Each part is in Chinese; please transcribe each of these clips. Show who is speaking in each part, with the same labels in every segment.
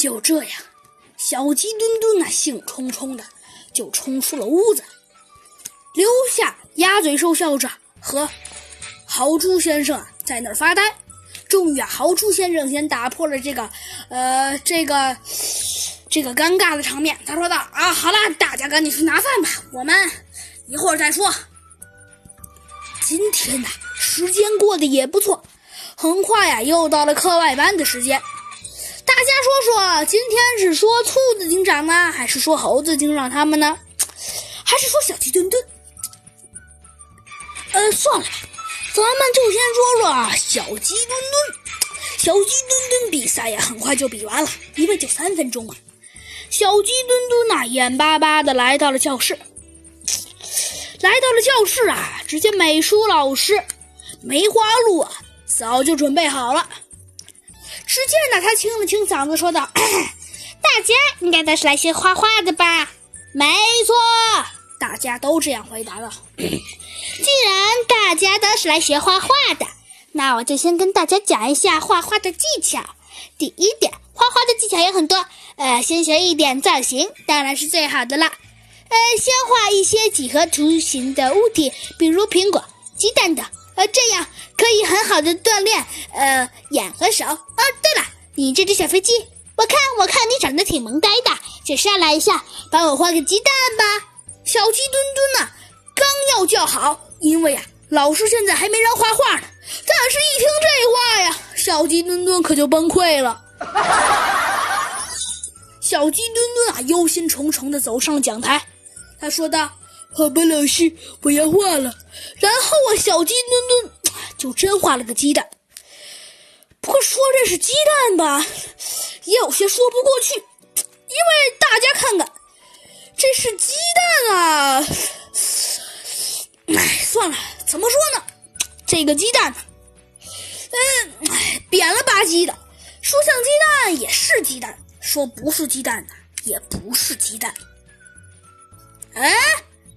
Speaker 1: 就这样，小鸡墩墩啊，兴冲冲的就冲出了屋子，留下鸭嘴兽校长和豪猪先生啊在那儿发呆。终于啊，豪猪先生先打破了这个，呃，这个这个尴尬的场面。他说道：“啊，好了，大家赶紧去拿饭吧，我们一会儿再说。”今天呐，时间过得也不错，很快呀，又到了课外班的时间。说，今天是说兔子警长呢，还是说猴子警长他们呢？还是说小鸡墩墩？呃，算了吧。咱们就先说说小鸡墩墩，小鸡墩墩比赛呀，很快就比完了，因为就三分钟嘛。小鸡墩墩呐，眼巴巴的来到了教室，来到了教室啊，只见美术老师梅花鹿啊，早就准备好了。只见呢，他清了清嗓子说道：“大家应该都是来学画画的吧？”“没错。”大家都这样回答道。
Speaker 2: 既然大家都是来学画画的，那我就先跟大家讲一下画画的技巧。第一点，画画的技巧有很多，呃，先学一点造型，当然是最好的了。呃，先画一些几何图形的物体，比如苹果、鸡蛋等，呃，这样可以很好的锻炼呃眼和手。哦，对了，你这只小飞机，我看我看你长得挺萌呆的，就上来一下，帮我画个鸡蛋吧。
Speaker 1: 小鸡墩墩呢，刚要叫好。因为呀，老师现在还没人画画呢。但是，一听这话呀，小鸡墩墩可就崩溃了。小鸡墩墩啊，忧心忡忡地走上讲台，他说道：“好吧，老师，我要画了。”然后啊，小鸡墩墩 就真画了个鸡蛋。不过说这是鸡蛋吧，也有些说不过去，因为大家看看，这是鸡蛋啊。哎，算了，怎么说呢？这个鸡蛋呢，嗯，扁了吧唧的。说像鸡蛋也是鸡蛋，说不是鸡蛋呢也不是鸡蛋。哎，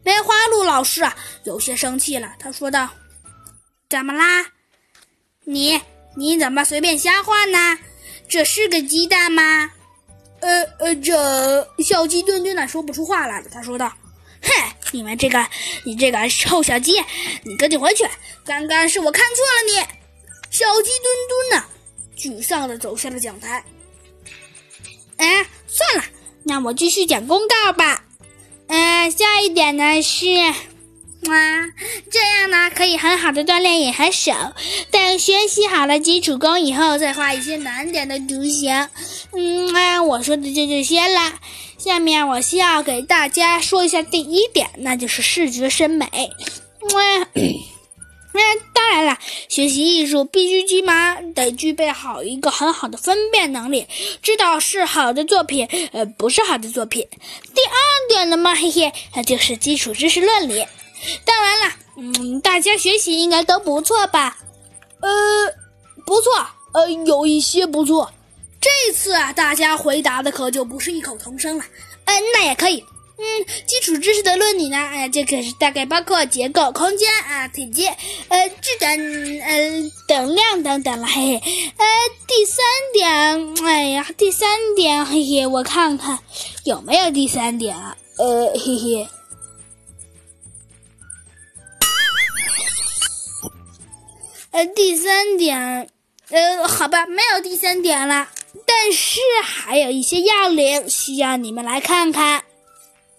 Speaker 1: 梅花鹿老师啊，有些生气了。他说道：“怎么啦？你你怎么随便瞎画呢？这是个鸡蛋吗？”呃呃，这小鸡墩墩呢说不出话来了。他说道。哼，你们这个，你这个臭小鸡，你赶紧回去！刚刚是我看错了你。小鸡墩墩呢，沮丧的走下了讲台。
Speaker 2: 哎，算了，那我继续讲公告吧。嗯，下一点呢是，哇，这样呢可以很好的锻炼眼和手。等学习好了基础功以后，再画一些难点的图形。嗯，啊，我说的就这些了。下面我需要给大家说一下第一点，那就是视觉审美。嗯，那当然了，学习艺术必须起码得具备好一个很好的分辨能力，知道是好的作品，呃，不是好的作品。第二点呢嘛，嘿嘿，那就是基础知识论理。当然了，嗯，大家学习应该都不错吧？
Speaker 1: 呃，不错，呃，有一些不错。这次啊，大家回答的可就不是异口同声了。嗯，那也可以。嗯，基础知识的论理呢？哎，这可是大概包括结构、空间啊、体积、呃、质等、呃等量等等了。嘿嘿。呃，第三点，哎呀，第三点，嘿嘿，我看看有没有第三点啊？呃，嘿嘿。呃，第三点，呃，好吧，没有第三点了。但是还有一些要领需要你们来看看。